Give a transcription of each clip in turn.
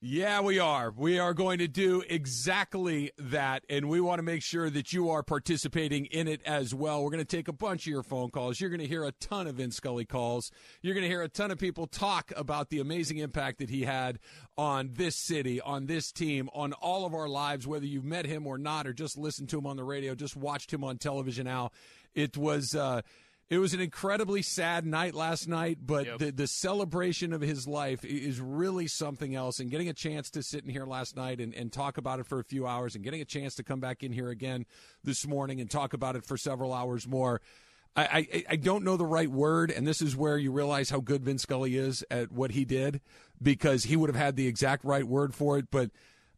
Yeah, we are. We are going to do exactly that, and we want to make sure that you are participating in it as well. We're going to take a bunch of your phone calls. You're going to hear a ton of Vin Scully calls. You're going to hear a ton of people talk about the amazing impact that he had on this city, on this team, on all of our lives, whether you've met him or not, or just listened to him on the radio, just watched him on television now. It was. Uh, it was an incredibly sad night last night, but Yep. the, the celebration of his life is really something else. And getting a chance to sit in here last night and, and talk about it for a few hours, and getting a chance to come back in here again this morning and talk about it for several hours more. I, I, I don't know the right word, and this is where you realize how good Vin Scully is at what he did, because he would have had the exact right word for it. But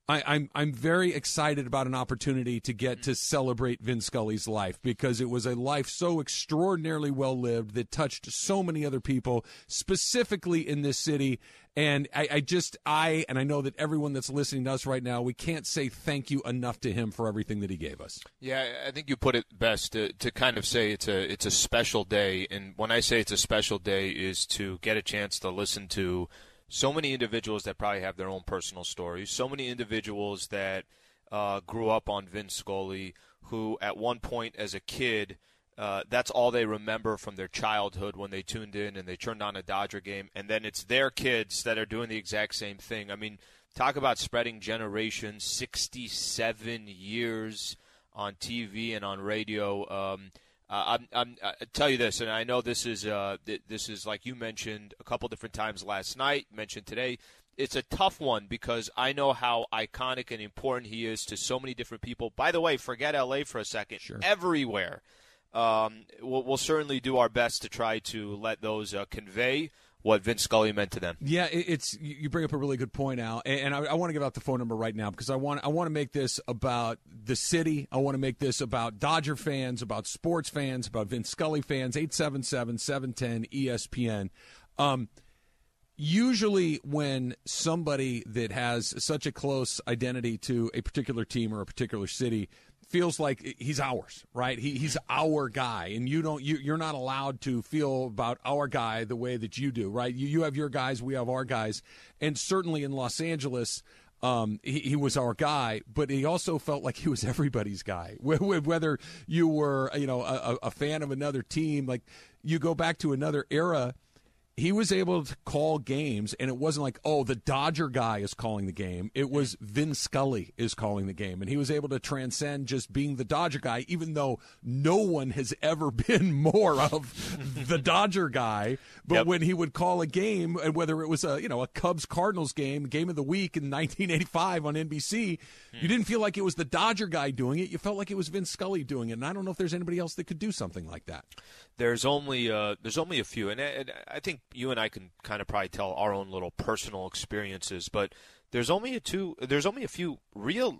I, I'm I'm very excited about an opportunity to get to celebrate Vin Scully's life because it was a life so extraordinarily well lived that touched so many other people, specifically in this city. And I, I just I and I know that everyone that's listening to us right now, we can't say thank you enough to him for everything that he gave us. Yeah, I think you put it best to, to kind of say it's a it's a special day, and when I say it's a special day, is to get a chance to listen to so many individuals that probably have their own personal stories, so many individuals that uh, grew up on Vin Scully, who at one point as a kid. Uh, that's all they remember from their childhood when they tuned in and they turned on a Dodger game, and then it's their kids that are doing the exact same thing. I mean, talk about spreading generations, 67 years on TV and on radio. Um, uh, I'm, I'm, I tell you this, and I know this is uh, th- this is like you mentioned a couple different times last night, mentioned today. It's a tough one because I know how iconic and important he is to so many different people. By the way, forget LA for a second. Everywhere, um, we'll, we'll certainly do our best to try to let those uh, convey what Vin Scully meant to them. Yeah, it's you bring up a really good point, Al, and and I, I want to give out the phone number right now because I want I want to make this about the city. I want to make this about Dodger fans, about sports fans, about Vince Scully fans. 877-710 ESPN. Um, usually when somebody that has such a close identity to a particular team or a particular city feels like he's ours right? He, he's our guy. And you don't you, you're not allowed to feel about our guy the way that you do right? You, you have your guys we have our guys. And certainly in los angeles um, he, he was our guy, but he also felt like he was everybody's guy. Wh- wh- Whether you were, you know, a, a fan of another team, like you go back to another era, he was able to call games, and it wasn't like, oh, the Dodger guy is calling the game. It was Vin Scully is calling the game, and he was able to transcend just being the Dodger guy, even though no one has ever been more of the Dodger guy. But Yep. when he would call a game, and whether it was a you know a Cubs Cardinals game, game of the week in 1985 on NBC, you didn't feel like it was the Dodger guy doing it. You felt like it was Vin Scully doing it, and I don't know if there's anybody else that could do something like that. there's only uh, there's only a few, and, and I think you and I can kind of probably tell our own little personal experiences, but there's only a two there's only a few real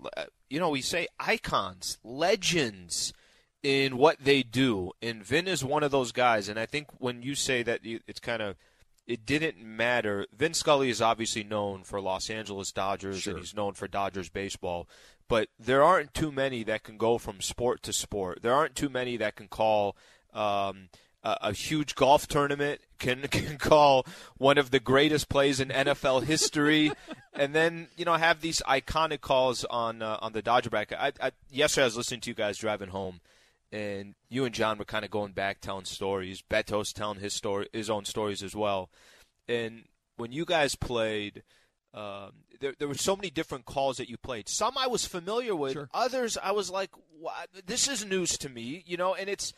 you know we say icons, legends in what they do, and Vin is one of those guys, and I think when you say that it's kind of it didn't matter. Vin Scully is obviously known for Los Angeles Dodgers, and he's known for Dodgers baseball. But there aren't too many that can go from sport to sport. There aren't too many that can call um, a, a huge golf tournament, can can call one of the greatest plays in NFL history, and then you know have these iconic calls on uh, on the Dodger bracket. I, I, yesterday I was listening to you guys driving home, and you and John were kind of going back telling stories. Beto's telling his story, his own stories as well. And when you guys played, um, there, there were so many different calls that you played. Some I was familiar with. Sure. Others I was like? "This is news to me," you know. And it's,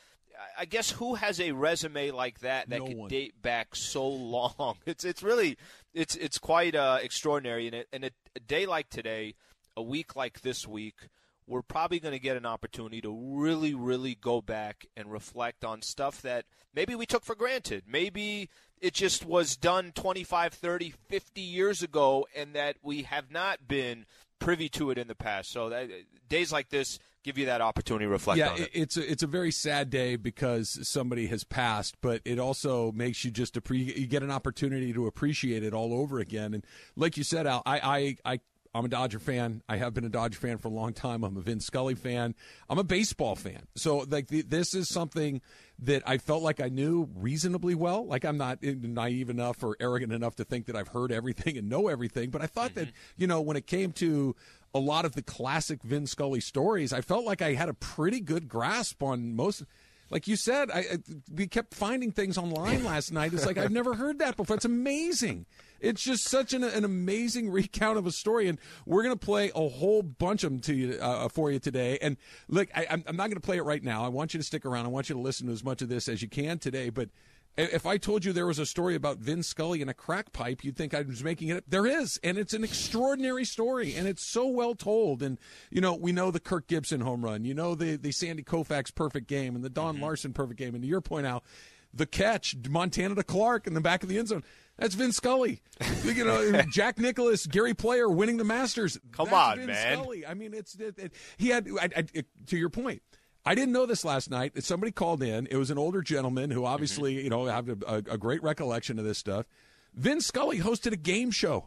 I guess, who has a resume like that that No could one. date back so long? It's it's really it's it's quite uh, extraordinary. And, it, and a, a day like today, a week like this week, we're probably going to get an opportunity to really, really go back and reflect on stuff that maybe we took for granted. Maybe it just was done 25, 30, 50 years ago, and that we have not been privy to it in the past. So that, days like this give you that opportunity to reflect yeah, on it- it. it's a, it's a very sad day because somebody has passed, but it also makes you just appre- you get an opportunity to appreciate it all over again. And like you said, Al, I I I, I'm a Dodger fan. I have been a Dodger fan for a long time. I'm a Vin Scully fan. I'm a baseball fan. So like the, this is something that I felt like I knew reasonably well. Like I'm not naive enough or arrogant enough to think that I've heard everything and know everything. But I thought mm-hmm. that you know when it came to a lot of the classic Vin Scully stories, I felt like I had a pretty good grasp on most like you said, I, I, we kept finding things online last night. It's like I've never heard that before. It's amazing. It's just such an, an amazing recount of a story, and we're gonna play a whole bunch of them to you uh, for you today. And look, I, I'm not gonna play it right now. I want you to stick around. I want you to listen to as much of this as you can today, but if I told you there was a story about Vin Scully and a crack pipe, you'd think I was making it up. There is, and it's an extraordinary story, and it's so well told. And you know, we know the Kirk Gibson home run, you know the the Sandy Koufax perfect game, and the Don mm-hmm. Larsen perfect game. And to your point out, the catch Montana to Clark in the back of the end zone. That's Vin Scully. you know, Jack Nicklaus, Gary Player winning the Masters. Come That's on, Vin man. Scully. I mean, it's it, it, he had. I, I, to your point, I didn't know this last night. Somebody called in. It was an older gentleman who obviously, mm-hmm. you know, have a, a, great recollection of this stuff. Vin Scully hosted a game show.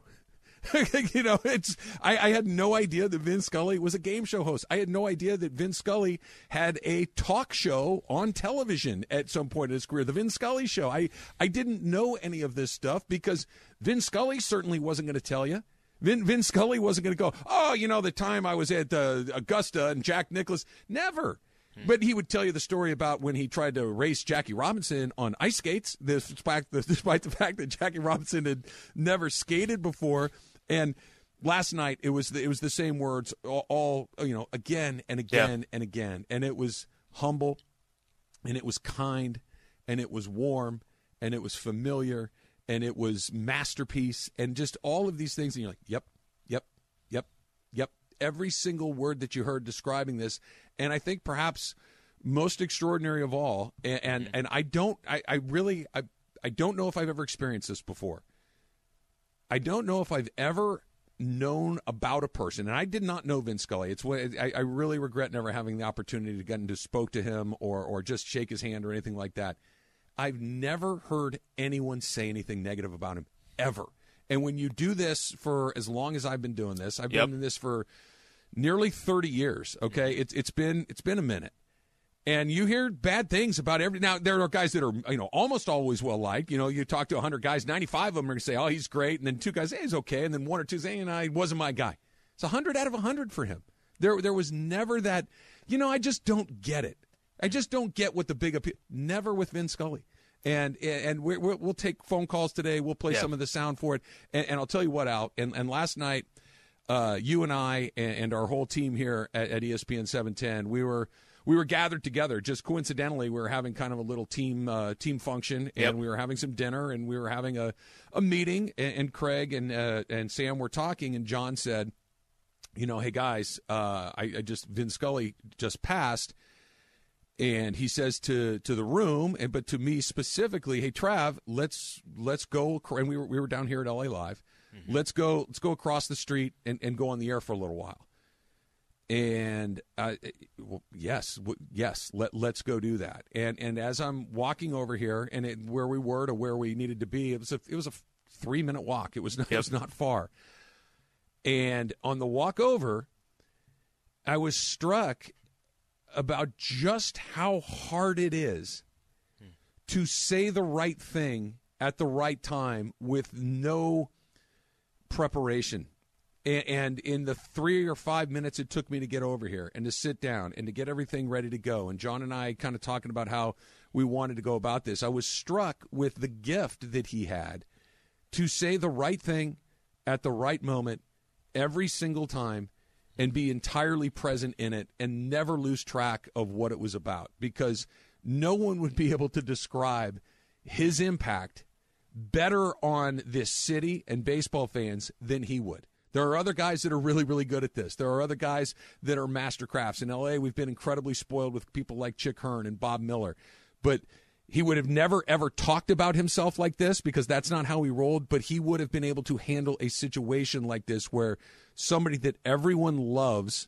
you know, it's I, I, had no idea that Vin Scully was a game show host. I had no idea that Vin Scully had a talk show on television at some point in his career. The Vin Scully show. I I didn't know any of this stuff because Vin Scully certainly wasn't going to tell you. Vin, Vin Scully wasn't going to go, oh, you know, the time I was at uh, Augusta and Jack Nicklaus. Never. Hmm. But he would tell you the story about when he tried to race Jackie Robinson on ice skates, despite the, despite the fact that Jackie Robinson had never skated before. And last night it was the, it was the same words all, all you know again and again yeah. and again, and it was humble, and it was kind, and it was warm, and it was familiar, and it was masterpiece, and just all of these things. And you're like, yep, yep, yep, yep. Every single word that you heard describing this and I think perhaps most extraordinary of all, and and, mm-hmm. and I don't, I, I really, I, I don't know if I've ever experienced this before. I don't know if I've ever known about a person, and I did not know Vin Scully. It's what I, I really regret never having the opportunity to get into spoke to him or or just shake his hand or anything like that. I've never heard anyone say anything negative about him ever. And when you do this for as long as I've been doing this, I've yep. been in this for nearly 30 years. Okay, mm-hmm. it's it's been it's been a minute, and you hear bad things about every. Now there are guys that are you know almost always well liked. You know, you talk to 100 guys, 95 of them are going to say, "Oh, he's great," and then two guys, "Hey, he's okay," and then one or two say, "And I wasn't my guy." It's 100 out of 100 for him. There there was never that. You know, I just don't get it. I just don't get what the big appeal. Never with Vin Scully and and we will take phone calls today. We'll play yeah. some of the sound for it, and, and, I'll tell you what, Al. And, and last night, uh, you and I and, and, our whole team here at, at, ESPN 710, we were we were gathered together. Just coincidentally, we were having kind of a little team uh, team function, and yep. we were having some dinner, and we were having a, a meeting. And, Craig and uh, and Sam were talking, and John said, "You know, hey guys, uh, I, I just Vin Scully just passed." And he says to to the room and but to me specifically hey trav let's let's go and we were we were down here at la live Mm-hmm. Let's go. Let's go across the street and, and go on the air for a little while. And uh, well, yes, yes, let let's go do that. And and as I'm walking over here, and it, where we were to where we needed to be, it was a it was a three minute walk. It was not, yep. it was not far. And on the walk over, I was struck about just how hard it is to say the right thing at the right time with no preparation. And in the three or five minutes it took me to get over here and to sit down and to get everything ready to go, and John and I kind of talking about how we wanted to go about this, I was struck with the gift that he had to say the right thing at the right moment every single time and be entirely present in it and never lose track of what it was about because no one would be able to describe his impact better on this city and baseball fans than he would. There are other guys that are really, really good at this. There are other guys that are mastercrafts. In LA, we've been incredibly spoiled with people like Chick Hearn and Bob Miller. But he would have never, ever talked about himself like this because that's not how he rolled. But he would have been able to handle a situation like this where somebody that everyone loves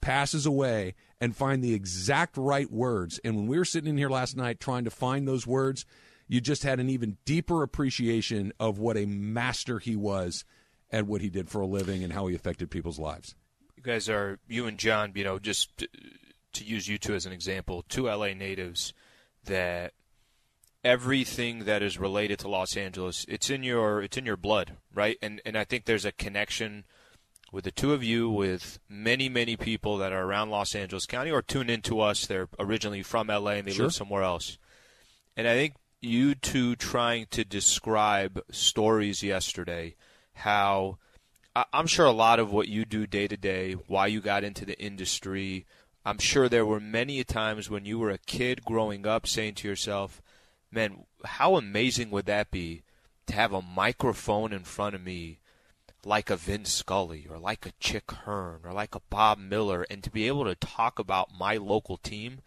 passes away and find the exact right words. And when we were sitting in here last night trying to find those words, you just had an even deeper appreciation of what a master he was at what he did for a living and how he affected people's lives. You guys are you and John, you know, just to, to use you two as an example, two LA natives that everything that is related to Los Angeles, it's in your it's in your blood, right? And and I think there's a connection with the two of you, with many many people that are around Los Angeles County or tune into us. They're originally from LA and they Sure. live somewhere else. And I think you two trying to describe stories yesterday, how I'm sure a lot of what you do day to day, why you got into the industry. I'm sure there were many times when you were a kid growing up saying to yourself, man, how amazing would that be to have a microphone in front of me like a Vin Scully or like a Chick Hearn or like a Bob Miller and to be able to talk about my local team.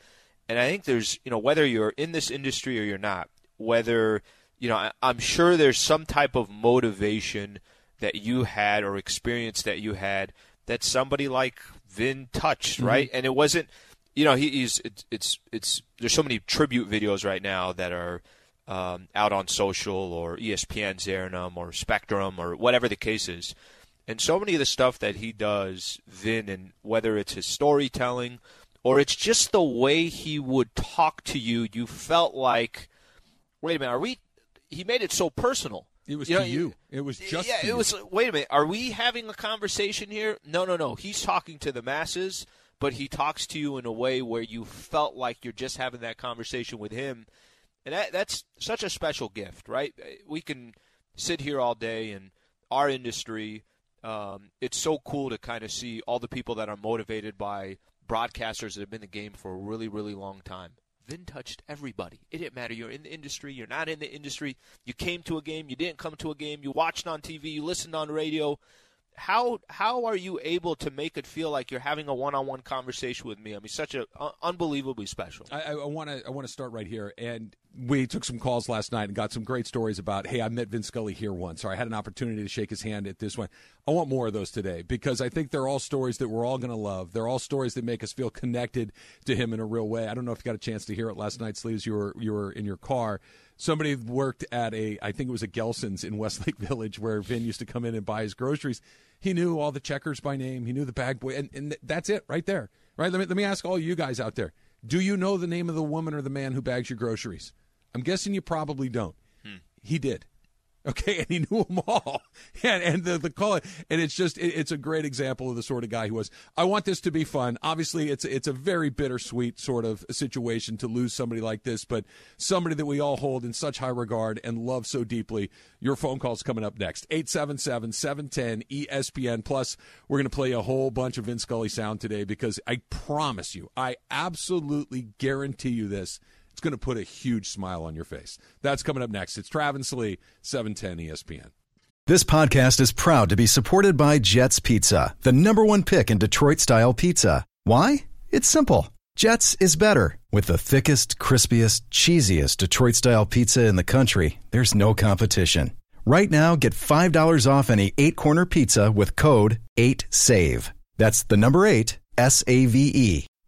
And I think there's, you know, whether you're in this industry or you're not, whether, you know, I, I'm sure there's some type of motivation that you had or experience that you had that somebody like Vin touched, mm-hmm. right? And it wasn't, you know, he, he's it's, it's it's there's so many tribute videos right now that are um, out on social or ESPN's airing them or Spectrum or whatever the case is. And so many of the stuff that he does, Vin, and whether it's his storytelling or it's just the way he would talk to you, you felt like, wait a minute, are we? He made it so personal. It was You to you. It was just yeah, to it you. was. Wait a minute, are we having a conversation here? No, no, no. He's talking to the masses, but he talks to you in a way where you felt like you're just having that conversation with him, and that, that's such a special gift, right? We can sit here all day, and our industry. Um, it's so cool to kind of see all the people that are motivated by broadcasters that have been in the game for a really, really long time. Vin touched everybody. It didn't matter. You're in the industry. You're not in the industry. You came to a game. You didn't come to a game. You watched on TV. You listened on radio. How how are you able to make it feel like you're having a one-on-one conversation with me? I mean, such a un- unbelievably special. I want to I want to start right here, and we took some calls last night and got some great stories about. Hey, I met Vin Scully here once, or I had an opportunity to shake his hand at this one. I want more of those today because I think they're all stories that we're all going to love. They're all stories that make us feel connected to him in a real way. I don't know if you got a chance to hear it last night, Sleeves. You were you were in your car. Somebody worked at a I think it was a Gelson's in Westlake Village where Vin used to come in and buy his groceries. He knew all the checkers by name. He knew the bag boy, and, and that's it right there. Right? Let me let me ask all you guys out there. Do you know the name of the woman or the man who bags your groceries? I'm guessing you probably don't. Hmm. He did. Okay, and he knew them all, and and the the call, and it's just it, it's a great example of the sort of guy he was. I want this to be fun. Obviously, it's it's a very bittersweet sort of situation to lose somebody like this, but somebody that we all hold in such high regard and love so deeply. Your phone call's coming up next 877-710 ESPN. Plus, we're going to play a whole bunch of Vin Scully sound today because I promise you, I absolutely guarantee you this. It's going to put a huge smile on your face. That's coming up next. It's Travis Lee, E 710 ESPN. This podcast is proud to be supported by Jets Pizza, the number one pick in Detroit style pizza. Why? It's simple. Jets is better. With the thickest, crispiest, cheesiest Detroit style pizza in the country, there's no competition. Right now, get $5 off any eight corner pizza with code 8SAVE. That's the number eight, S A V E.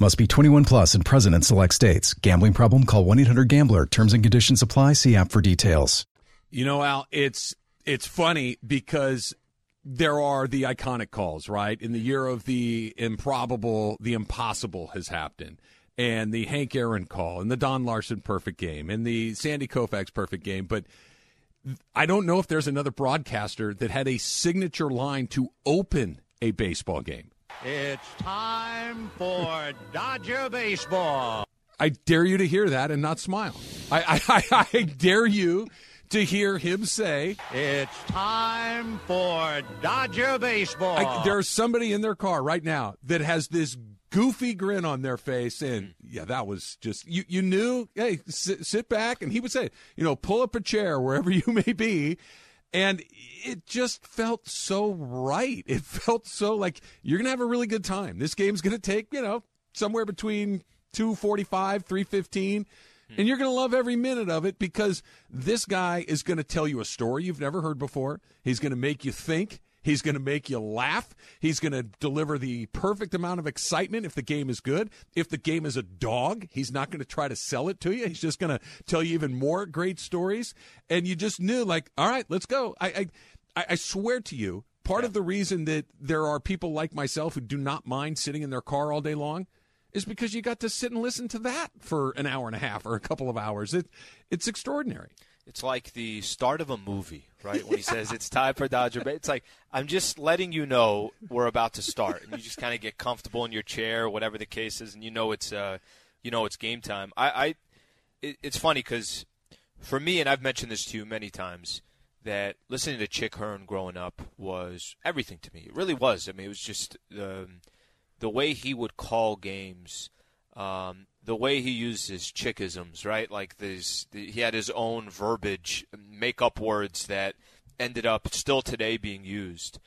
Must be 21 plus and present in select states. Gambling problem? Call 1 800 Gambler. Terms and conditions apply. See app for details. You know, Al, it's it's funny because there are the iconic calls, right? In the year of the improbable, the impossible has happened. And the Hank Aaron call, and the Don Larsen perfect game, and the Sandy Koufax perfect game. But I don't know if there's another broadcaster that had a signature line to open a baseball game. It's time for Dodger Baseball. I dare you to hear that and not smile. I, I, I, I dare you to hear him say, It's time for Dodger baseball. I, there's somebody in their car right now that has this goofy grin on their face and yeah that was just you you knew hey sit, sit back and he would say you know pull up a chair wherever you may be and it just felt so right it felt so like you're gonna have a really good time this game's gonna take you know somewhere between 245 315 and you're going to love every minute of it because this guy is going to tell you a story you've never heard before. He's going to make you think. He's going to make you laugh. He's going to deliver the perfect amount of excitement if the game is good. If the game is a dog, he's not going to try to sell it to you. He's just going to tell you even more great stories. And you just knew, like, all right, let's go. I, I, I swear to you, part of the reason that there are people like myself who do not mind sitting in their car all day long is because you got to sit and listen to that for an hour and a half or a couple of hours. It, it's extraordinary. It's like the start of a movie, right? When he says it's time for Dodger. It's like I'm just letting you know we're about to start, and you just kind of get comfortable in your chair, whatever the case is, and you know it's uh, you know it's game time. I, I it, it's funny because for me, and I've mentioned this to you many times, that listening to Chick Hearn growing up was everything to me. It really was. I mean, it was just um, the way he would call games. Um, the way he used his chickisms, right? Like this, he had his own verbiage, make up words that ended up still today being used.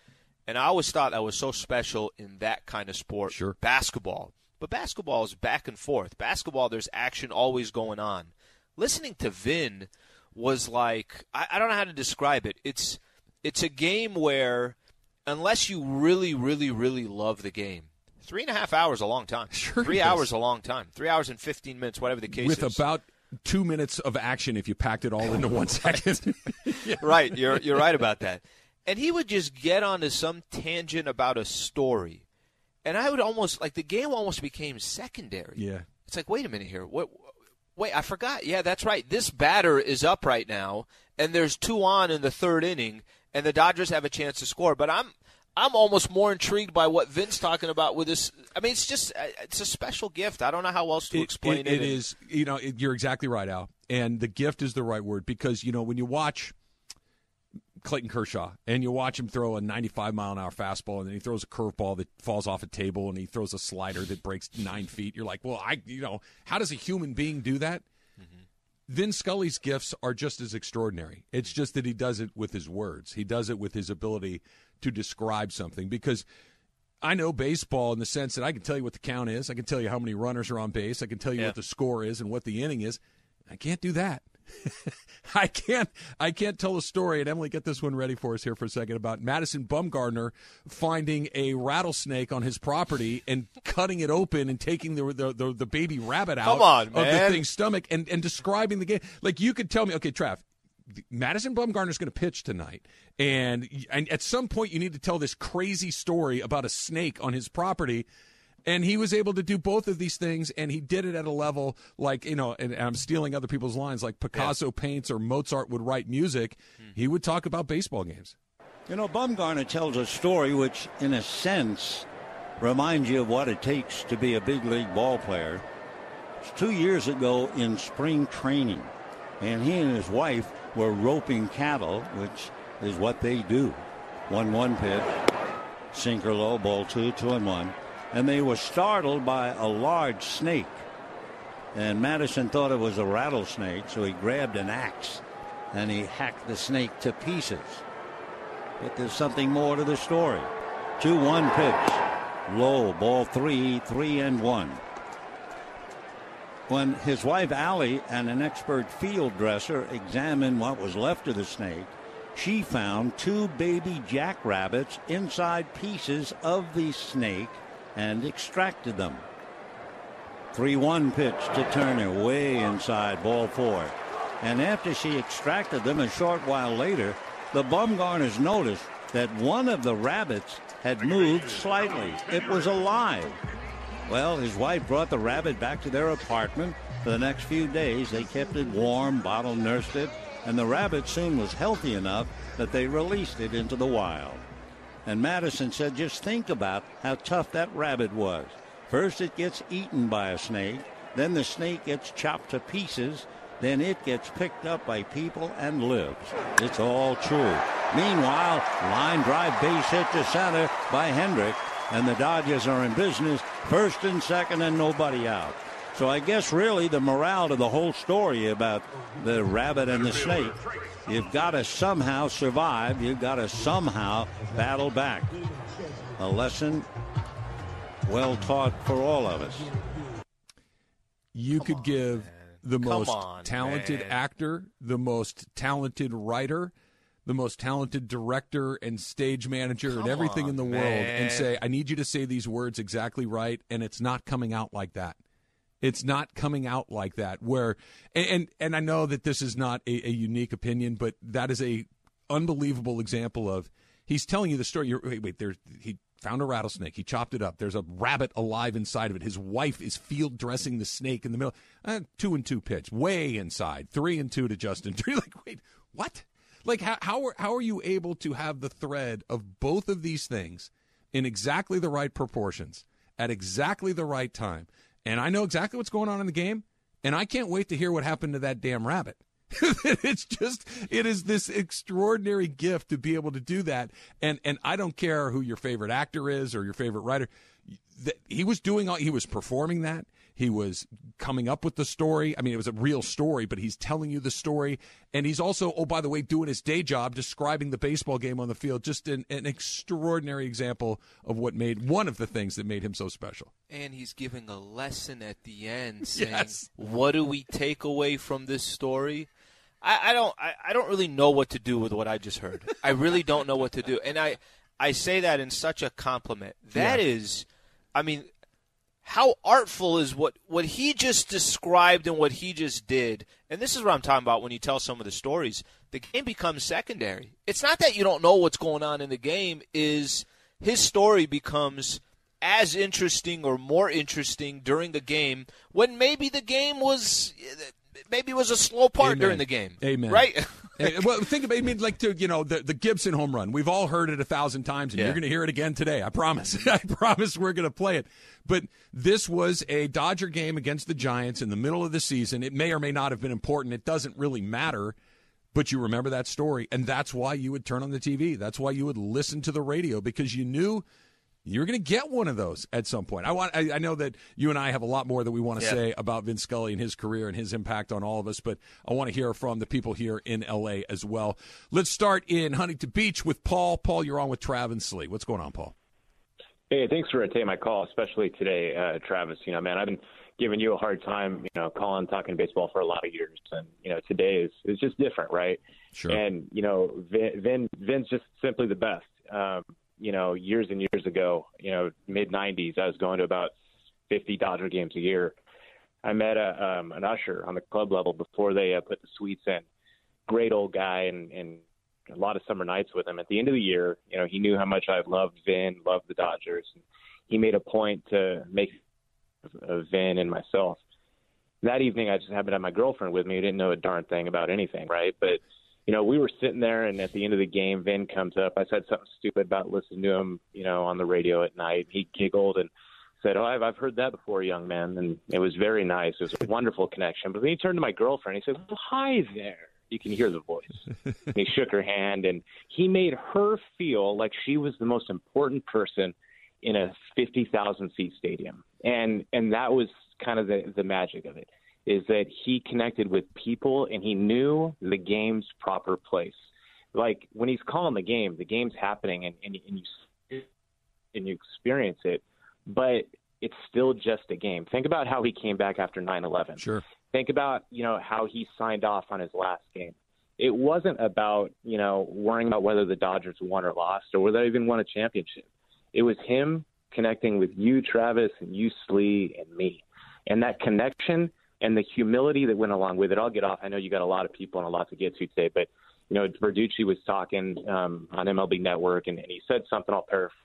And I always thought that was so special in that kind of sport, Sure. basketball. But basketball is back and forth. Basketball, there's action always going on. Listening to Vin was like I, I don't know how to describe it. It's it's a game where unless you really, really, really love the game, three and a half hours, a long time. Sure three is. hours, a long time. Three hours and fifteen minutes, whatever the case With is. about two minutes of action if you packed it all into one second. right, you're you're right about that. And he would just get onto some tangent about a story, and I would almost like the game almost became secondary. yeah. It's like, wait a minute here. What? Wait, I forgot. Yeah, that's right. This batter is up right now, and there's two on in the third inning, and the Dodgers have a chance to score. But I'm I'm almost more intrigued by what Vin's talking about with this. I mean, it's just uh, it's a special gift. I don't know how else to It- explain it, it. it is, you know, it, you're exactly right, Al. And the gift is the right word because, you know, when you watch Clayton Kershaw and you watch him throw a 95 mile an hour fastball and then he throws a curveball that falls off a table and he throws a slider that breaks nine feet, you're like, well, I, you know, how does a human being do that? Vin Scully's gifts are just as extraordinary. It's just that he does it with his words. He does it with his ability to describe something because I know baseball in the sense that I can tell you what the count is. I can tell you how many runners are on base. I can tell you Yeah. what the score is and what the inning is. I can't do that. I can't. I can't tell a story. And Emily, get this one ready for us here for a second about Madison Bumgarner finding a rattlesnake on his property and cutting it open and taking the the, the, the baby rabbit out on, of the thing's stomach and and describing the game. Like you could tell me, okay, Trav, Madison Bumgarner's going to pitch tonight, and and at some point you need to tell this crazy story about a snake on his property. And he was able to do both of these things, and he did it at a level like you know. And, and I'm stealing other people's lines, like Picasso paints or Mozart would write music. Hmm. He would talk about baseball games. You know, Bumgarner tells a story which, in a sense, reminds you of what it takes to be a big league ball player. It's two years ago in spring training, and he and his wife were roping cattle, which is what they do. One one pitch, sinker low, ball two, two and one, and they were startled by a large snake. And Madison thought it was a rattlesnake, so he grabbed an axe and he hacked the snake to pieces. But there's something more to the story. 2 1 pitch. Low, ball three, three and one. When his wife Allie and an expert field dresser examined what was left of the snake, she found two baby jackrabbits inside pieces of the snake and extracted them. 3 1 pitch to Turner, way inside, ball four. And after she extracted them a short while later, the Bumgarners noticed that one of the rabbits had moved slightly. It was alive. Well, his wife brought the rabbit back to their apartment. For the next few days, they kept it warm, bottle nursed it, and the rabbit soon was healthy enough that they released it into the wild. And Madison said, just think about how tough that rabbit was. First, it gets eaten by a snake, then the snake gets chopped to pieces, then it gets picked up by people and lives. It's all true. Meanwhile, line drive base hit to center by Hendrick, and the Dodgers are in business, first and second, and nobody out. So I guess really the morale to the whole story about the rabbit and the snake, you've got to somehow survive. You've got to somehow battle back. A lesson well taught for all of us. You Come could on, give man. the Come most on, talented man. actor, the most talented writer, the most talented director and stage manager and Come everything in on, the world and say, I need you to say these words exactly right. And it's not coming out like that. It's not coming out like that. Where and and, and I know that this is not a, a unique opinion, but that is a unbelievable example of he's telling you the story. You're, wait, wait, there he found a rattlesnake. He chopped it up. There's a rabbit alive inside of it. His wife is field dressing the snake in the middle. Uh, two and two pitch, way inside. Three and two to Justin. You're like, wait, what? Like how how are, how are you able to have the thread of both of these things in exactly the right proportions at exactly the right time? And I know exactly what's going on in the game, and I can't wait to hear what happened to that damn rabbit. it's just it is this extraordinary gift to be able to do that and and I don't care who your favorite actor is or your favorite writer Th- he was doing all he was performing that he was coming up with the story I mean it was a real story but he's telling you the story and he's also oh by the way doing his day job describing the baseball game on the field just an, an extraordinary example of what made one of the things that made him so special And he's giving a lesson at the end, saying, Yes. "What do we take away from this story?" I, I don't. I, I don't really know what to do with what I just heard. I really don't know what to do, and I I say that in such a compliment. That is, I mean, how artful is what what he just described and what he just did. And this is what I'm talking about when you tell some of the stories. The game becomes secondary. It's not that you don't know what's going on in the game. Is his story becomes as interesting or more interesting during the game when maybe the game was maybe it was a slow part Amen. during the game. Amen. Right? Hey, eh, well, think about. I mean, like to you know the the Gibson home run. We've all heard it a thousand times, and Yeah. you're going to hear it again today. I promise. I promise we're going to play it. But this was a Dodger game against the Giants in the middle of the season. It may or may not have been important. It doesn't really matter. But you remember that story, and that's why you would turn on the TV. That's why you would listen to the radio because you knew you're going to get one of those at some point. I want. I, I know that you and I have a lot more that we want to Yeah. say about Vin Scully and his career and his impact on all of us, but I want to hear from the people here in LA as well. Let's start in Huntington Beach with Paul. Paul, you're on with Travis Lee. What's going on, Paul? Hey, thanks for taking my call, especially today, uh, Travis. You know, man, I've been giving you a hard time, you know, calling, talking baseball for a lot of years, and you know, today is is just different, right? Sure. And you know, Vin, Vin Vin's just simply the best. Um, you know, years and years ago, you know, mid '90s, I was going to about 50 Dodger games a year. I met a um, an usher on the club level before they uh, put the suites in. Great old guy, and and a lot of summer nights with him. At the end of the year, you know, he knew how much I loved Vin, loved the Dodgers. And he made a point to make of Vin and myself. That evening, I just happened to have my girlfriend with me who didn't know a darn thing about anything, right? But you know, we were sitting there, and at the end of the game, Vin comes up. I said something stupid about listening to him, you know, on the radio at night. He giggled and said, "Oh, I've I've heard that before, young man," and it was very nice. It was a wonderful connection. But then he turned to my girlfriend. He said, well, "Hi there." You can hear the voice. and he shook her hand, and he made her feel like she was the most important person in a fifty thousand seat stadium, and and that was kind of the the magic of it is that he connected with people and he knew the game's proper place. Like when he's calling the game, the game's happening and, and, and you and you experience it, but it's still just a game. Think about how he came back after 9/11. Sure. Think about you know how he signed off on his last game. It wasn't about you know worrying about whether the Dodgers won or lost or whether they even won a championship. It was him connecting with you, Travis, and you, Slee, and me, and that connection and the humility that went along with it. I'll get off. I know you got a lot of people and a lot to get to today, but you know, Verducci was talking um, on MLB Network, and, and he said something. I'll paraphrase.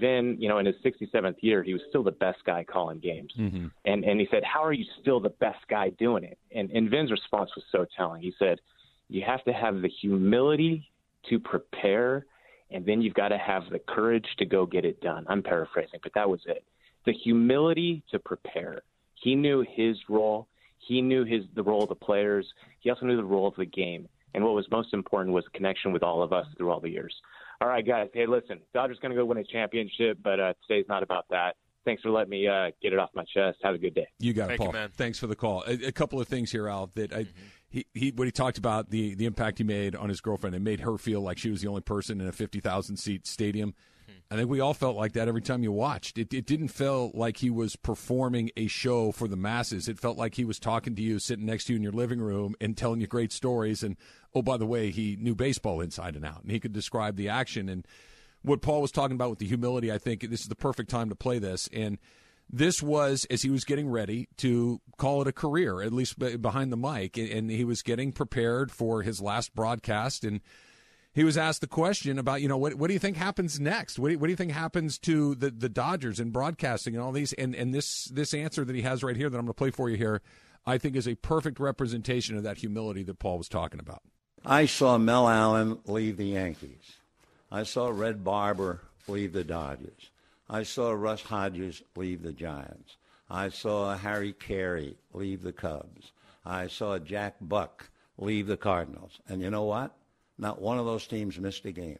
Then, you know, in his 67th year, he was still the best guy calling games. Mm-hmm. And and he said, "How are you still the best guy doing it?" And and Vin's response was so telling. He said, "You have to have the humility to prepare, and then you've got to have the courage to go get it done." I'm paraphrasing, but that was it. The humility to prepare. He knew his role. he knew his the role of the players. He also knew the role of the game. And what was most important was the connection with all of us through all the years. All right, guys. Hey, listen, Dodgers going to go win a championship, but uh, today's not about that. Thanks for letting me uh, get it off my chest. Have a good day. You got Thank it, you, Paul. man. Thanks for the call. A, a couple of things here, Al. That I, he, he what he talked about the the impact he made on his girlfriend. It made her feel like she was the only person in a fifty thousand seat stadium. I think we all felt like that every time you watched. It, it didn't feel like he was performing a show for the masses. It felt like he was talking to you, sitting next to you in your living room, and telling you great stories. And oh, by the way, he knew baseball inside and out, and he could describe the action. And what Paul was talking about with the humility, I think this is the perfect time to play this. And this was as he was getting ready to call it a career, at least behind the mic, and- and he was getting prepared for his last broadcast. And he was asked the question about, you know, what what do you think happens next? What do you, what do you think happens to the, the Dodgers and broadcasting and all these? And and this this answer that he has right here that I'm going to play for you here, I think is a perfect representation of that humility that Paul was talking about. I saw Mel Allen leave the Yankees. I saw Red Barber leave the Dodgers. I saw Russ Hodges leave the Giants. I saw Harry Caray leave the Cubs. I saw Jack Buck leave the Cardinals. And you know what? Not one of those teams missed a game.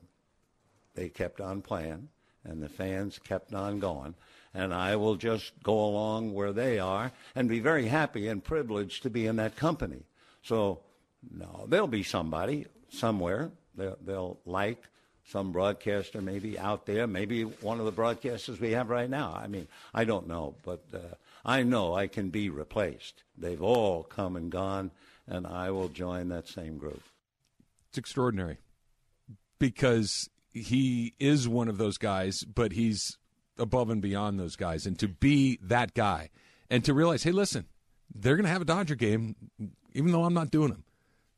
They kept on playing, and the fans kept on going. And I will just go along where they are and be very happy and privileged to be in that company. So, no, there'll be somebody somewhere they'll, they'll like some broadcaster maybe out there, maybe one of the broadcasters we have right now. I mean, I don't know, but uh, I know I can be replaced. They've all come and gone, and I will join that same group. It's extraordinary because he is one of those guys, but he's above and beyond those guys. And to be that guy and to realize, hey, listen, they're going to have a Dodger game, even though I'm not doing them.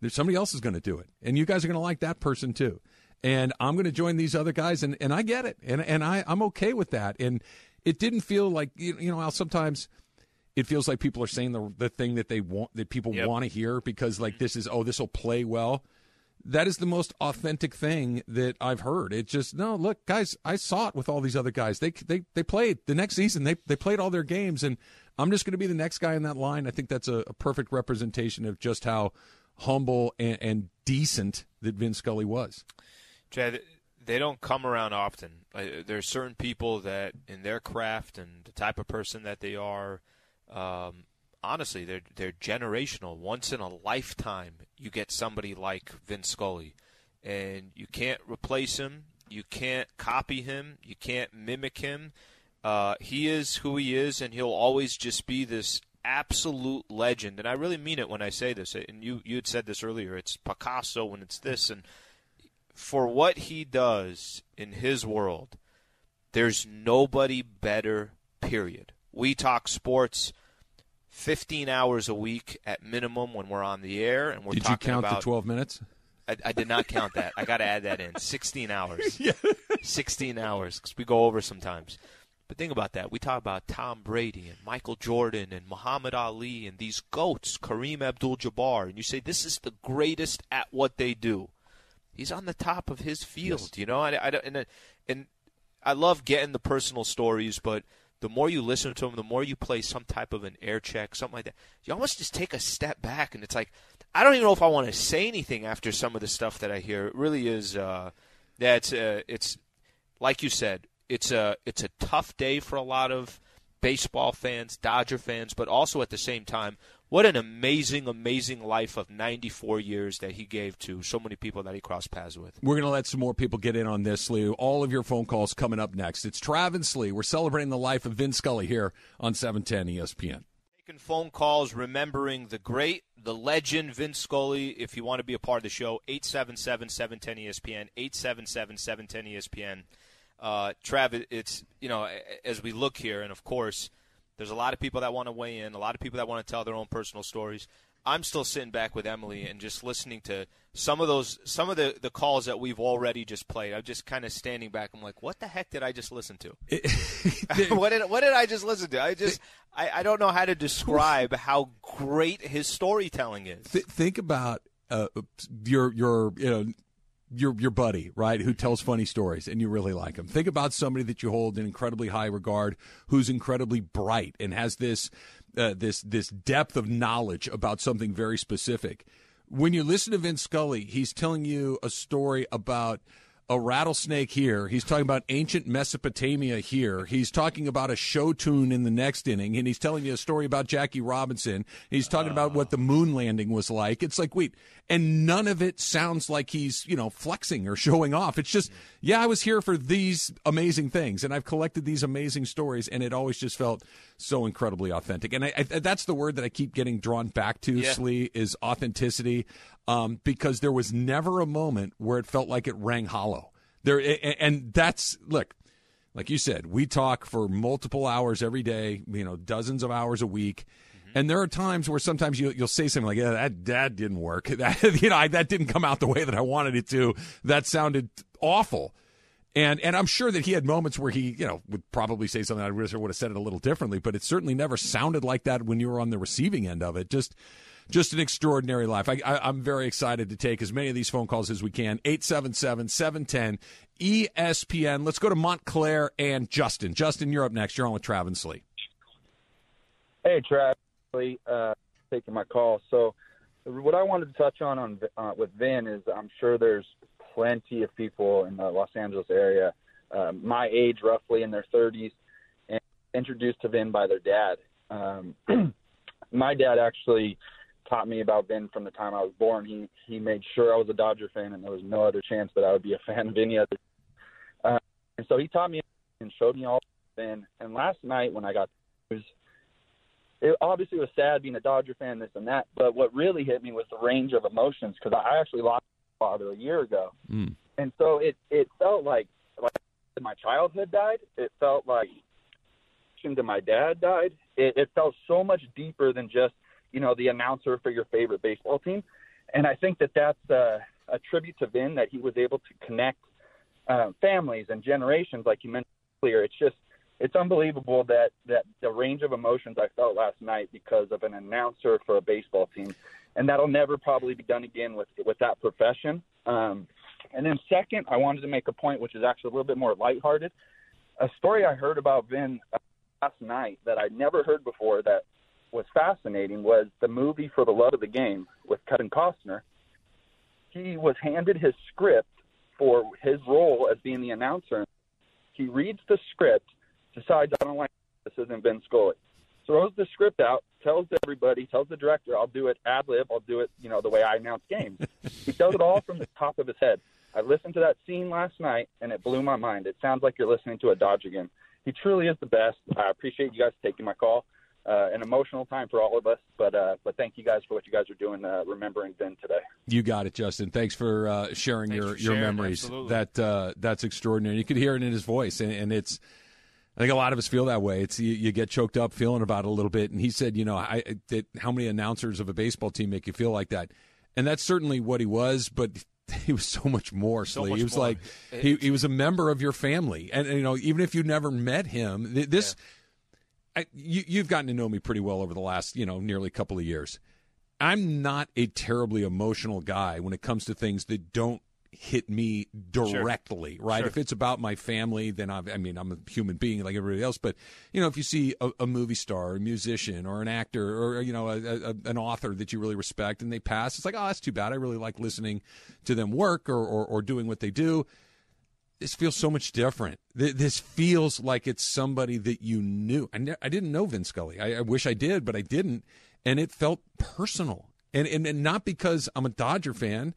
There's somebody else is going to do it, and you guys are going to like that person too. And I'm going to join these other guys, and, and I get it, and and I I'm okay with that. And it didn't feel like you you know Al, sometimes it feels like people are saying the the thing that they want that people Yep. want to hear because like this is oh this will play well. That is the most authentic thing that I've heard. It just no look, guys. I saw it with all these other guys. They they they played the next season. They they played all their games, and I'm just going to be the next guy in that line. I think that's a, a perfect representation of just how humble and, and decent that Vin Scully was. Chad, they don't come around often. There are certain people that, in their craft and the type of person that they are, um, honestly, they're they're generational. Once in a lifetime, you get somebody like Vin Scully, and you can't replace him. You can't copy him. You can't mimic him. Uh, he is who he is, and he'll always just be this absolute legend. And I really mean it when I say this. And you you had said this earlier. It's Picasso, when it's this, and for what he does in his world, there's nobody better, period. We talk sports 15 hours a week at minimum when we're on the air, and we're Did you talking count about. the 12 minutes? I, I did not count that. I got to add that in. 16 hours. yeah. 16 hours because we go over sometimes. But think about that. We talk about Tom Brady and Michael Jordan and Muhammad Ali and these goats, Kareem Abdul-Jabbar, and you say this is the greatest at what they do. He's on the top of his field, you know. I, I don't- and and I love getting the personal stories, but the more you listen to them, the more you play some type of an air check, something like that. You almost just take a step back, and it's like I don't even know if I want to say anything after some of the stuff that I hear. It really is. Uh, yeah, it's uh, it's like you said, it's a it's a tough day for a lot of baseball fans, Dodger fans, but also at the same time, what an amazing, amazing life of 94 years that he gave to so many people that he crossed paths with. We're going to let some more people get in on this, Slee. All of your phone calls coming up next. It's Travis Slee. We're celebrating the life of Vin Scully here on E 710 ESPN. Taking phone calls, remembering the great, the legend, Vin Scully. If you want to be a part of the show, 877-710-ESPN, 877-710-ESPN. Uh, Trav, it's, you know, as we look here, and of course, there's a lot of people that want to weigh in, a lot of people that want to tell their own personal stories. I'm still sitting back with Emily and just listening to some of those, some of the, the calls that we've already just played. I'm just kind of standing back. I'm like, what the heck did I just listen to? what did what did I just listen to? I just I, I don't know how to describe how great his storytelling is. Th- think about uh, your your you know your your buddy, right, who tells funny stories and you really like him. Think about somebody that you hold in incredibly high regard, who's incredibly bright and has this uh, this this depth of knowledge about something very specific. When you listen to Vin Scully, he's telling you a story about a rattlesnake here. He's talking about ancient Mesopotamia here. He's talking about a show tune in the next inning, and he's telling you a story about Jackie Robinson. He's talking about what the moon landing was like. It's like, wait, and none of it sounds like he's, you know, flexing or showing off. It's just, yeah, I was here for these amazing things, and I've collected these amazing stories, and it always just felt so incredibly authentic. And I, I, that's the word that I keep getting drawn back to, Yeah. Slee, is authenticity um, because there was never a moment where it felt like it rang hollow. There and that's look, like you said, we talk for multiple hours every day, you know, dozens of hours a week. And there are times where sometimes you, you'll say something like, "Yeah, that that didn't work. That you know, I, that didn't come out the way that I wanted it to. That sounded awful." And and I'm sure that he had moments where he, you know, would probably say something I wish I would have said it a little differently, but it certainly never sounded like that when you were on the receiving end of it. Just just an extraordinary life. I, I, I'm very excited to take as many of these phone calls as we can. 877 710 ESPN. Let's go to Montclair and Justin. Justin, you're up next. You're on with Travis Lee. Hey, Travis, uh, taking my call. So, what I wanted to touch on on uh, with Vin is I'm sure there's plenty of people in the Los Angeles area, uh, my age roughly in their 30s, and introduced to Vin by their dad. Um, my dad actually taught me about Vin from the time I was born. He he made sure I was a Dodger fan, and there was no other chance that I would be a fan of any other. Uh, and so he taught me and showed me all Vin. And last night when I got the news, it obviously was sad being a Dodger fan, this and that. But what really hit me was the range of emotions because I actually lost my father a year ago, Mm. and so it it felt like like my childhood died. It felt like to my dad died. It, it felt so much deeper than just you know the announcer for your favorite baseball team, and I think that that's uh, a tribute to Vin that he was able to connect uh, families and generations, like you mentioned earlier. It's just it's unbelievable that that the range of emotions I felt last night because of an announcer for a baseball team, and that'll never probably be done again with with that profession. Um, and then second, I wanted to make a point which is actually a little bit more lighthearted. A story I heard about Vin uh, last night that I'd never heard before that was fascinating was the movie For the Love of the Game with Kevin Costner. He was handed his script for his role as being the announcer. He reads the script, decides I don't like this isn't Vin Scully. Throws the script out, tells everybody, tells the director, I'll do it ad lib, I'll do it, you know, the way I announce games. he does it all from the top of his head. I listened to that scene last night and it blew my mind. It sounds like you're listening to a Dodger game. He truly is the best. I appreciate you guys taking my call. Uh, an emotional time for all of us, but uh, but thank you guys for what you guys are doing, uh, remembering Vin today. You got it, Justin. Thanks for uh, sharing Thanks your, for your sharing, memories. absolutely. That uh, that's extraordinary. You could hear it in his voice, and, and it's. I think a lot of us feel that way. It's you, you get choked up feeling about it a little bit. And he said, you know, I that how many announcers of a baseball team make you feel like that, and that's certainly what he was. But he was so much more. So much he was more. like he he was a member of your family, and, and, you know, even if you never met him, th- this. I, you, you've gotten to know me pretty well over the last, you know, nearly couple of years. I'm not a terribly emotional guy when it comes to things that don't hit me directly, right? Sure. If it's about my family, then I've, I mean, I'm a human being like everybody else. But you know, if you see a, a movie star, a musician, or an actor, or you know, a, a, an author that you really respect, and they pass, it's like, oh, that's too bad. I really like listening to them work or, or, or doing what they do this feels so much different. This feels like it's somebody that you knew. I, ne- I didn't know Vin Scully. I, I wish I did, but I didn't. And it felt personal. And, and, and not because I'm a Dodger fan,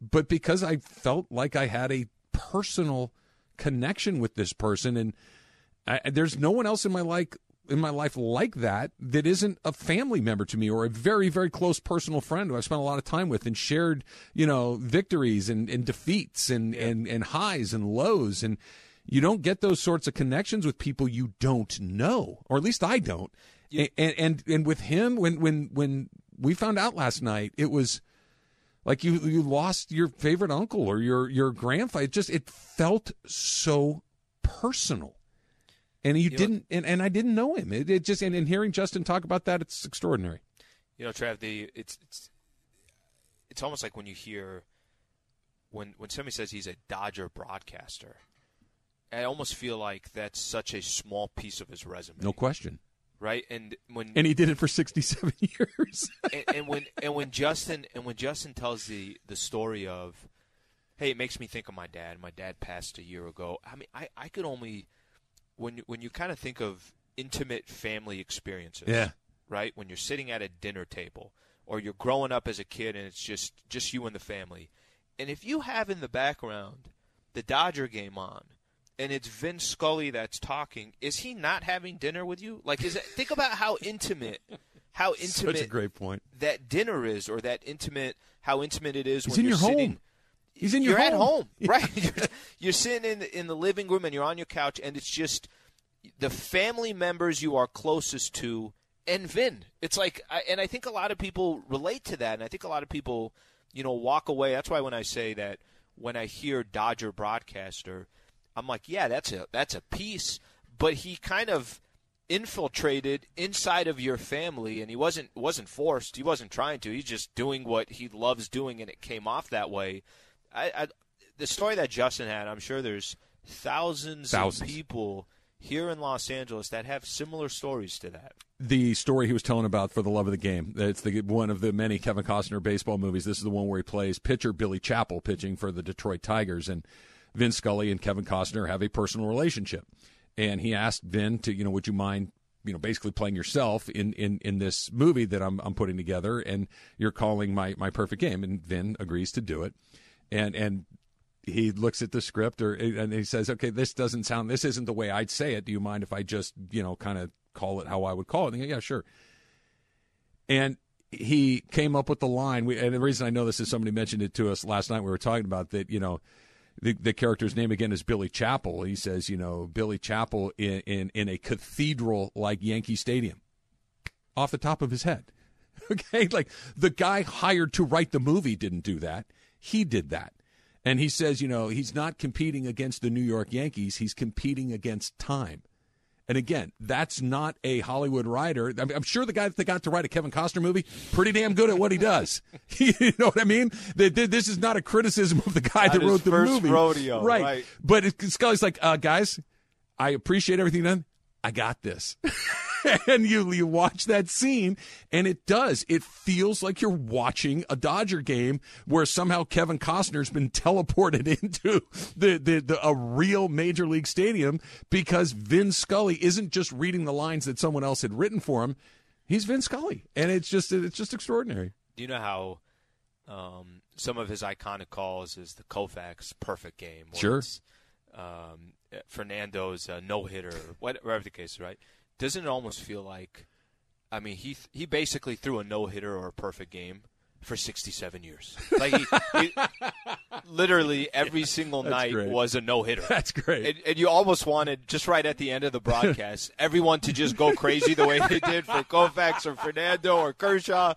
but because I felt like I had a personal connection with this person. And I, there's no one else in my like in my life like that that isn't a family member to me or a very very close personal friend who I've spent a lot of time with and shared you know victories and, and defeats and, and and highs and lows. And you don't get those sorts of connections with people you don't know or at least I don't. And, and and with him when when when we found out last night it was like you you lost your favorite uncle or your your grandfather. It just it felt so personal and you, know- didn't and, and i didn't know him it, it just and, and hearing justin talk about that it's extraordinary You know, Trav, the it's it's it's almost like when you hear when when somebody says he's a Dodger broadcaster, I almost feel like that's such a small piece of his resume. No question. Right, and when And he did it for 67 years. and, and when and when Justin and when Justin tells the the story of, hey, it makes me think of my dad. My dad passed a year ago. I mean, I I could only when when you kind of think of intimate family experiences. Yeah. Right when you're sitting at a dinner table or you're growing up as a kid and it's just just you and the family, and if you have in the background the Dodger game on. And it's Vin Scully that's talking. Is he not having dinner with you? Like, is it? Think about how intimate, how intimate Such a great point. that dinner is, or that intimate, how intimate it is when you're your sitting. home. He's in your you're at home. home, right? You're, you're sitting in in the living room and you're on your couch, and it's just the family members you are closest to, and Vin. It's like, I- and I think a lot of people relate to that, and I think a lot of people, you know, walk away. That's why when I say that, when I hear Dodger broadcaster, I'm like, yeah, that's a that's a piece, but he kind of infiltrated inside of your family and he wasn't wasn't forced he wasn't trying to he's just doing what he loves doing and it came off that way I, I the story that Justin had I'm sure there's thousands, Thousands. of people here in Los Angeles that have similar stories to that the story he was telling about for the love of the game. It's the one of the many Kevin Costner baseball movies. This is the one where he plays pitcher Billy Chapel pitching for the Detroit Tigers, and Vin Scully and Kevin Costner have a personal relationship. And he asked Vin to, you know, would you mind, you know, basically playing yourself in in in this movie that I'm I'm putting together, and you're calling my my perfect game, and Vin agrees to do it, and and he looks at the script or and he says, "Okay, this doesn't sound. This isn't the way I'd say it. Do you mind if I just, you know, kind of call it how I would call it?" And yeah, sure. And he came up with the line. We, and the reason I know this is somebody mentioned it to us last night. We were talking about that. You know, the the character's name again is Billy Chapel. He says, you know, Billy Chapel in in, in a cathedral like Yankee Stadium, off the top of his head. Okay, like the guy hired to write the movie didn't do that. He did that. And he says, you know, he's not competing against the New York Yankees, he's competing against time. And again, that's not a Hollywood writer. I mean, I'm sure the guy that they got to write a Kevin Costner movie, pretty damn good at what he does. you know what I mean? Th- th- This is not a criticism of the guy Not that wrote the movie. rodeo, right? right. But Scully's like, uh, guys, I appreciate everything done. I got this. and you you watch that scene, and it does. It feels like you're watching a Dodger game where somehow Kevin Costner's been teleported into the, the, the a real major league stadium because Vin Scully isn't just reading the lines that someone else had written for him. He's Vin Scully, and it's just it's just extraordinary. do you know how um, some of his iconic calls is the Koufax perfect game Sure. um, Fernando's uh, no hitter whatever the case right doesn't it almost feel like I mean he he basically threw a no hitter or a perfect game for 67 years like he, he literally every single night great. was a no hitter That's great. and, and you almost wanted just right at the end of the broadcast everyone to just go crazy the way they did for Koufax or Fernando or Kershaw.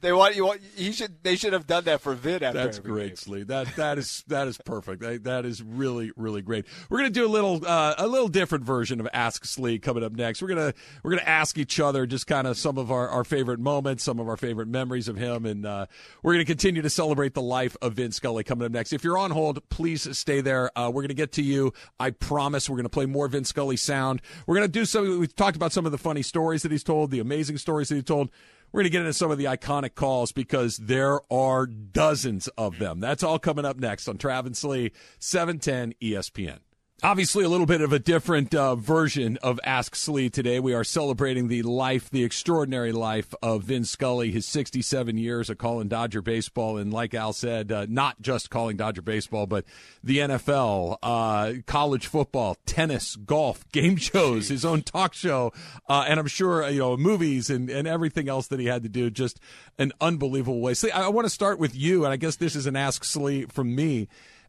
They want you. Want, he should. They should have done that for Vin after. That's great. Slee. That that is that is perfect. That, that is really really great. We're gonna do a little uh, a little different version of Ask Slee coming up next. We're gonna we're gonna ask each other just kind of some of our, our favorite moments, some of our favorite memories of him, and uh, we're gonna continue to celebrate the life of Vin Scully coming up next. If you're on hold, please stay there. Uh, we're gonna get to you. I promise. We're gonna play more Vin Scully sound. We're gonna do some. We've talked about some of the funny stories that he's told, the amazing stories that he told. We're going to get into some of the iconic calls because there are dozens of them. That's all coming up next on Travis Lee, 710 ESPN. Obviously, a little bit of a different uh, version of Ask Slee today. We are celebrating the life, the extraordinary life of Vin Scully, his 67 years of calling Dodger baseball. And like Al said, uh, not just calling Dodger baseball, but the NFL, uh, college football, tennis, golf, game shows, his own talk show, uh, and I'm sure, you know, movies and, and everything else that he had to do. Just an unbelievable way. Slee, I, I want to start with you, and I guess this is an Ask Slee from me.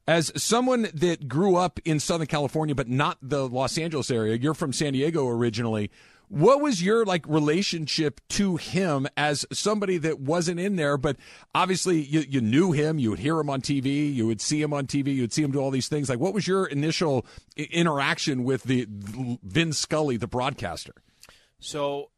As someone that grew up in Southern California, but not the Los Angeles area, you're from San Diego originally. What was your like relationship to him as somebody that wasn't in there, but obviously you, you knew him, you would hear him on TV, you would see him on TV, you would see him do all these things. Like, what was your initial interaction with the Vin Scully, the broadcaster? So,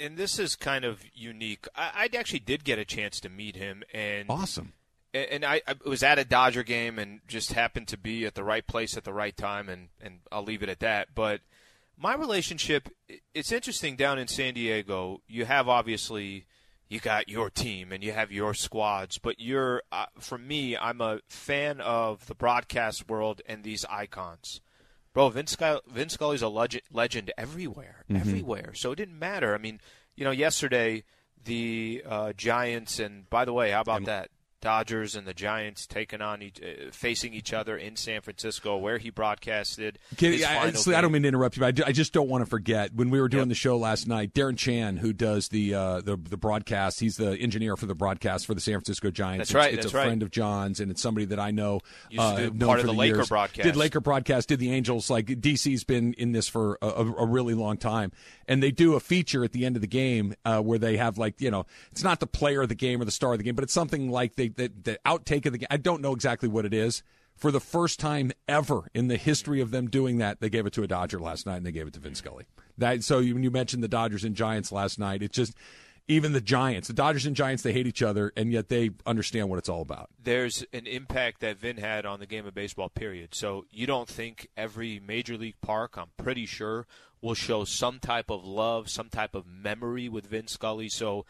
and this is kind of unique. I, I actually did get a chance to meet him, and Awesome. And I, I was at a Dodger game and just happened to be at the right place at the right time, and, and I'll leave it at that. But my relationship, it's interesting down in San Diego. You have obviously you got your team and you have your squads, but you're uh, for me, I'm a fan of the broadcast world and these icons. Bro, Vince, Vin Scully's a legend, legend everywhere, mm-hmm. everywhere. So it didn't matter. I mean, you know, yesterday the uh, Giants and by the way, how about that? Dodgers and the Giants taking on each, uh, facing each other in San Francisco, where he broadcasted. I, I, don't mean to interrupt you, but I, do, I, just don't want to forget when we were doing yep. the show last night. Darren Chan, who does the, uh, the the broadcast, he's the engineer for the broadcast for the San Francisco Giants. That's it's, right. It's that's a right. friend of John's, and it's somebody that I know. Uh, part of the, the Laker years. broadcast. Did Laker broadcast? Did the Angels? Like DC's been in this for a, a, really long time, and they do a feature at the end of the game uh, where they have like you know it's not the player of the game or the star of the game, but it's something like the, the out take of the game. I don't know exactly what it is. For the first time ever in the history of them doing that, they gave it to a Dodger last night, and they gave it to Vin Scully. That so when you mentioned the Dodgers and Giants last night, it just even the Giants, the Dodgers and Giants, they hate each other, and yet they understand what it's all about. There's an impact that Vin had on the game of baseball, period. So you don't think every major league park, I'm pretty sure, will show some type of love, some type of memory with Vin Scully. So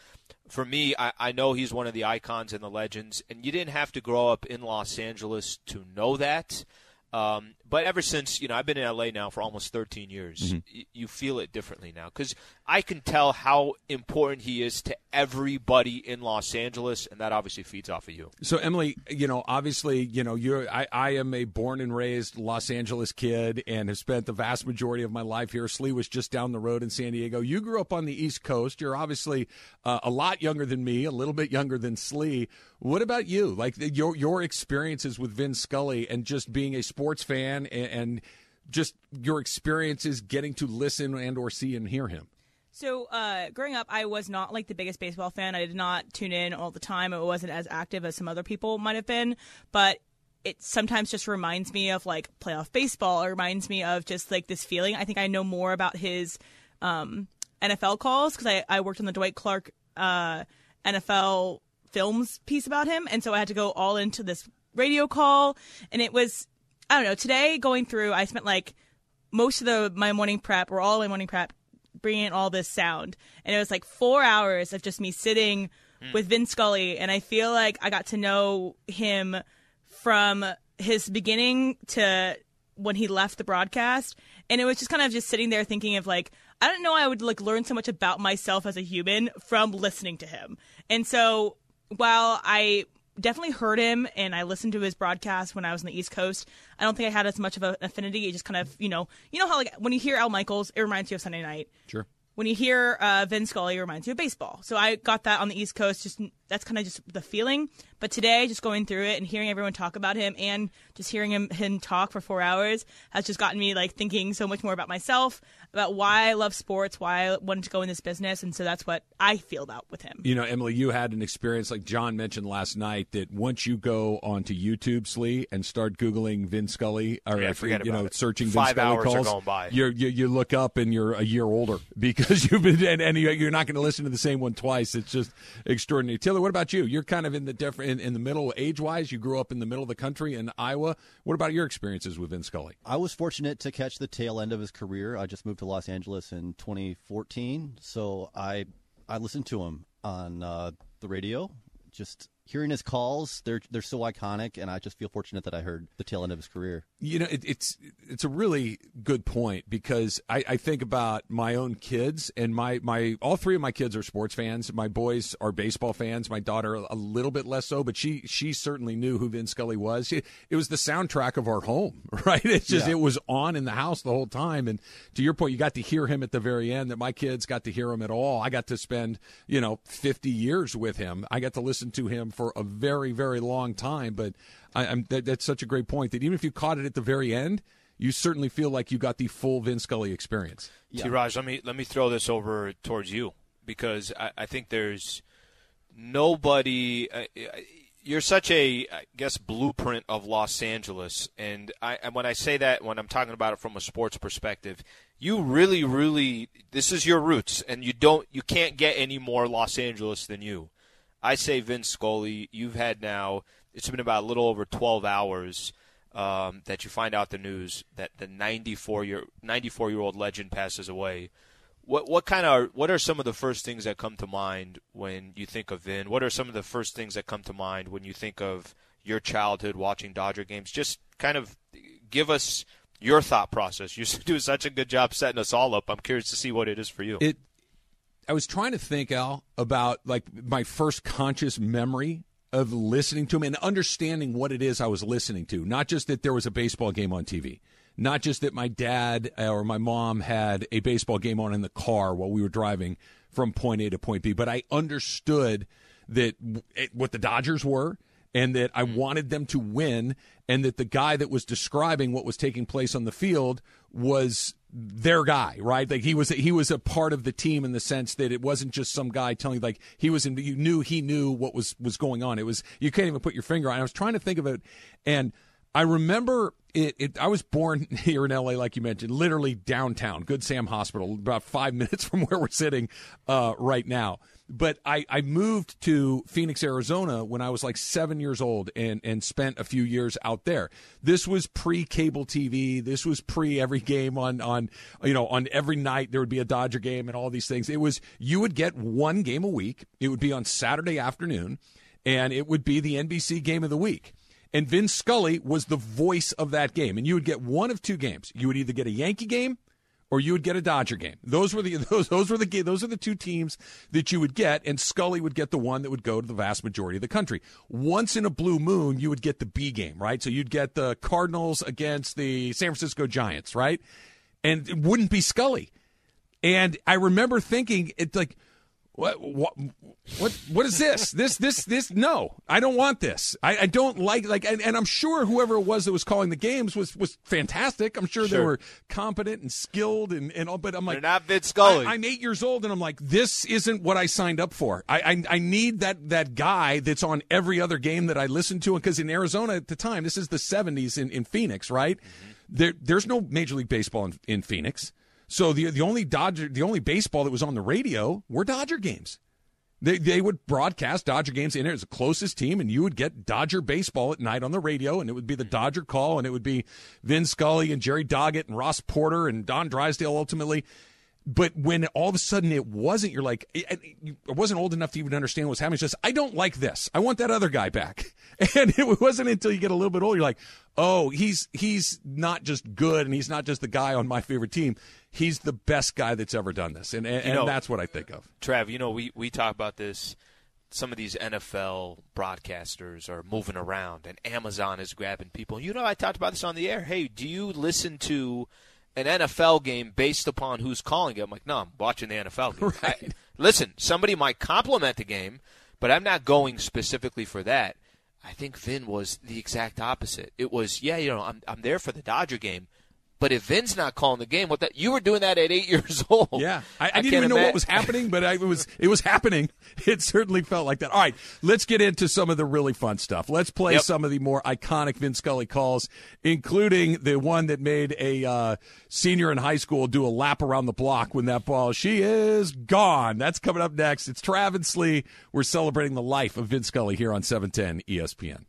for me, I, I know he's one of the icons and the legends, and you didn't have to grow up in Los Angeles to know that. Um, but ever since you know, I've been in LA now for almost 13 years. Mm-hmm. Y- you feel it differently now because I can tell how important he is to everybody in Los Angeles, and that obviously feeds off of you. So, Emily, you know, obviously, you know, you're I, I am a born and raised Los Angeles kid and have spent the vast majority of my life here. Slee was just down the road in San Diego. You grew up on the East Coast. You're obviously uh, a lot younger than me, a little bit younger than Slee. What about you? Like your your experiences with Vin Scully and just being a sports fan and, and just your experiences getting to listen and or see and hear him. So, uh, growing up, I was not like the biggest baseball fan. I did not tune in all the time. It wasn't as active as some other people might have been, but it sometimes just reminds me of like playoff baseball. It reminds me of just like this feeling. I think I know more about his um, NFL calls because I, I worked on the Dwight Clark uh, NFL films piece about him, and so I had to go all into this radio call, and it was I don't know. Today, going through, I spent like most of the my morning prep or all my morning prep bringing in all this sound. And it was like four hours of just me sitting mm. with Vin Scully. And I feel like I got to know him from his beginning to when he left the broadcast. And it was just kind of just sitting there thinking of like, I don't know, I would like learn so much about myself as a human from listening to him. And so while I definitely heard him and I listened to his broadcast when I was on the East Coast. I don't think I had as much of an affinity. It just kind of, you know, you know how like when you hear Al Michaels, it reminds you of Sunday night. Sure. When you hear uh, Vin Scully, it reminds you of baseball. So I got that on the East Coast. Just that's kind of just the feeling. But today, just going through it and hearing everyone talk about him and just hearing him, him talk for four hours has just gotten me like thinking so much more about myself, about why I love sports, why I wanted to go in this business, and so that's what I feel about with him. You know, Emily, you had an experience like John mentioned last night that once you go onto YouTube, Slee, and start googling Vin Scully, or yeah, forget you know, it. searching Five Vin Scully hours calls, are going by. you you look up and you're a year older because you've been and, and you're not going to listen to the same one twice. It's just extraordinary. Taylor, what about you? You're kind of in the different in, in the middle age wise. You grew up in the middle of the country in Iowa. What about your experiences with Vin Scully? I was fortunate to catch the tail end of his career. I just moved to Los Angeles in 2014, so I I listened to him on uh, the radio. Just hearing his calls, they're they're so iconic, and I just feel fortunate that I heard the tail end of his career. You know, it, it's it's a really good point because I, I think about my own kids and my my all three of my kids are sports fans. My boys are baseball fans. My daughter a little bit less so, but she she certainly knew who Vin Scully was. It, it was the soundtrack of our home, right? It's just yeah. it was on in the house the whole time. And to your point, you got to hear him at the very end. That my kids got to hear him at all. I got to spend you know fifty years with him. I got to listen to him for a very, very long time. But I, that, that's such a great point that even if you caught it at the very end, you certainly feel like you got the full Vin Scully experience. Yeah. Raj, let me let me throw this over towards you because I, I think there's nobody. Uh, you're such a, I guess, blueprint of Los Angeles, and I and when I say that, when I'm talking about it from a sports perspective, you really, really, this is your roots, and you don't, you can't get any more Los Angeles than you. I say Vin Scully, you've had now it's been about a little over 12 hours um, that you find out the news that the 94 year 94 year old legend passes away. What what kind of what are some of the first things that come to mind when you think of Vin? What are some of the first things that come to mind when you think of your childhood watching Dodger games? Just kind of give us your thought process. You do such a good job setting us all up. I'm curious to see what it is for you. It. I was trying to think, Al, about like my first conscious memory of listening to him and understanding what it is I was listening to. Not just that there was a baseball game on TV, not just that my dad uh, or my mom had a baseball game on in the car while we were driving from point A to point B, but I understood that what the Dodgers were and that I mm. wanted them to win, and that the guy that was describing what was taking place on the field was their guy, right? Like he was he was a part of the team in the sense that it wasn't just some guy telling like he was in you knew he knew what was was going on. It was you can't even put your finger on. I was trying to think of it and I remember it, it, I was born here in LA, like you mentioned, literally downtown, Good Sam Hospital, about five minutes from where we're sitting uh, right now but I, I moved to Phoenix, Arizona when I was like seven years old and, and spent a few years out there. This was pre cable TV. This was pre every game on, on, you know, on every night there would be a Dodger game and all these things. It was, you would get one game a week. It would be on Saturday afternoon and it would be the NBC game of the week. And Vin Scully was the voice of that game. And you would get one of two games. You would either get a Yankee game or you would get a Dodger game. Those were the those those were the those are the two teams that you would get, and Scully would get the one that would go to the vast majority of the country. Once in a blue moon, you would get the B game, right? So you'd get the Cardinals against the San Francisco Giants, right? And it wouldn't be Scully. And I remember thinking, it's like what what what what is this? This this this no, I don't want this. I, I don't like like and, and, I'm sure whoever it was that was calling the games was was fantastic. I'm sure, sure. they were competent and skilled and, and all but I'm like They're not Vin Scully. I, am eight years old and I'm like, this isn't what I signed up for. I I, I need that that guy that's on every other game that I listen to because in Arizona at the time, this is the seventies in, in Phoenix, right? Mm-hmm. There there's no Major League Baseball in, in Phoenix. So the the only Dodger the only baseball that was on the radio were Dodger games. They they would broadcast Dodger games in it as the closest team, and you would get Dodger baseball at night on the radio, and it would be the Dodger call, and it would be Vin Scully and Jerry Doggett and Ross Porter and Don Drysdale ultimately. But when all of a sudden it wasn't, you're like, I wasn't old enough to even understand what's happening. It's just, I don't like this. I want that other guy back. And it wasn't until you get a little bit older, you're like, oh, he's he's not just good, and he's not just the guy on my favorite team. He's the best guy that's ever done this, and and, know, that's what I think of. Trav, you know, we we talk about this. Some of these NFL broadcasters are moving around, and Amazon is grabbing people. You know, I talked about this on the air. Hey, do you listen to? an NFL game based upon who's calling it. I'm like, no, I'm watching the NFL game. Right. I, listen, somebody might compliment the game, but I'm not going specifically for that. I think Vin was the exact opposite. It was, yeah, you know, I'm I'm there for the Dodger game, but if Vin's not calling the game, what that you were doing that at eight years old? Yeah, I, I, I didn't even know what was happening, but I, it was it was happening. It certainly felt like that. All right, let's get into some of the really fun stuff. Let's play yep. some of the more iconic Vin Scully calls, including the one that made a uh, senior in high school do a lap around the block when that ball she is gone. That's coming up next. It's Travis Lee. We're celebrating the life of Vin Scully here on 710 ESPN.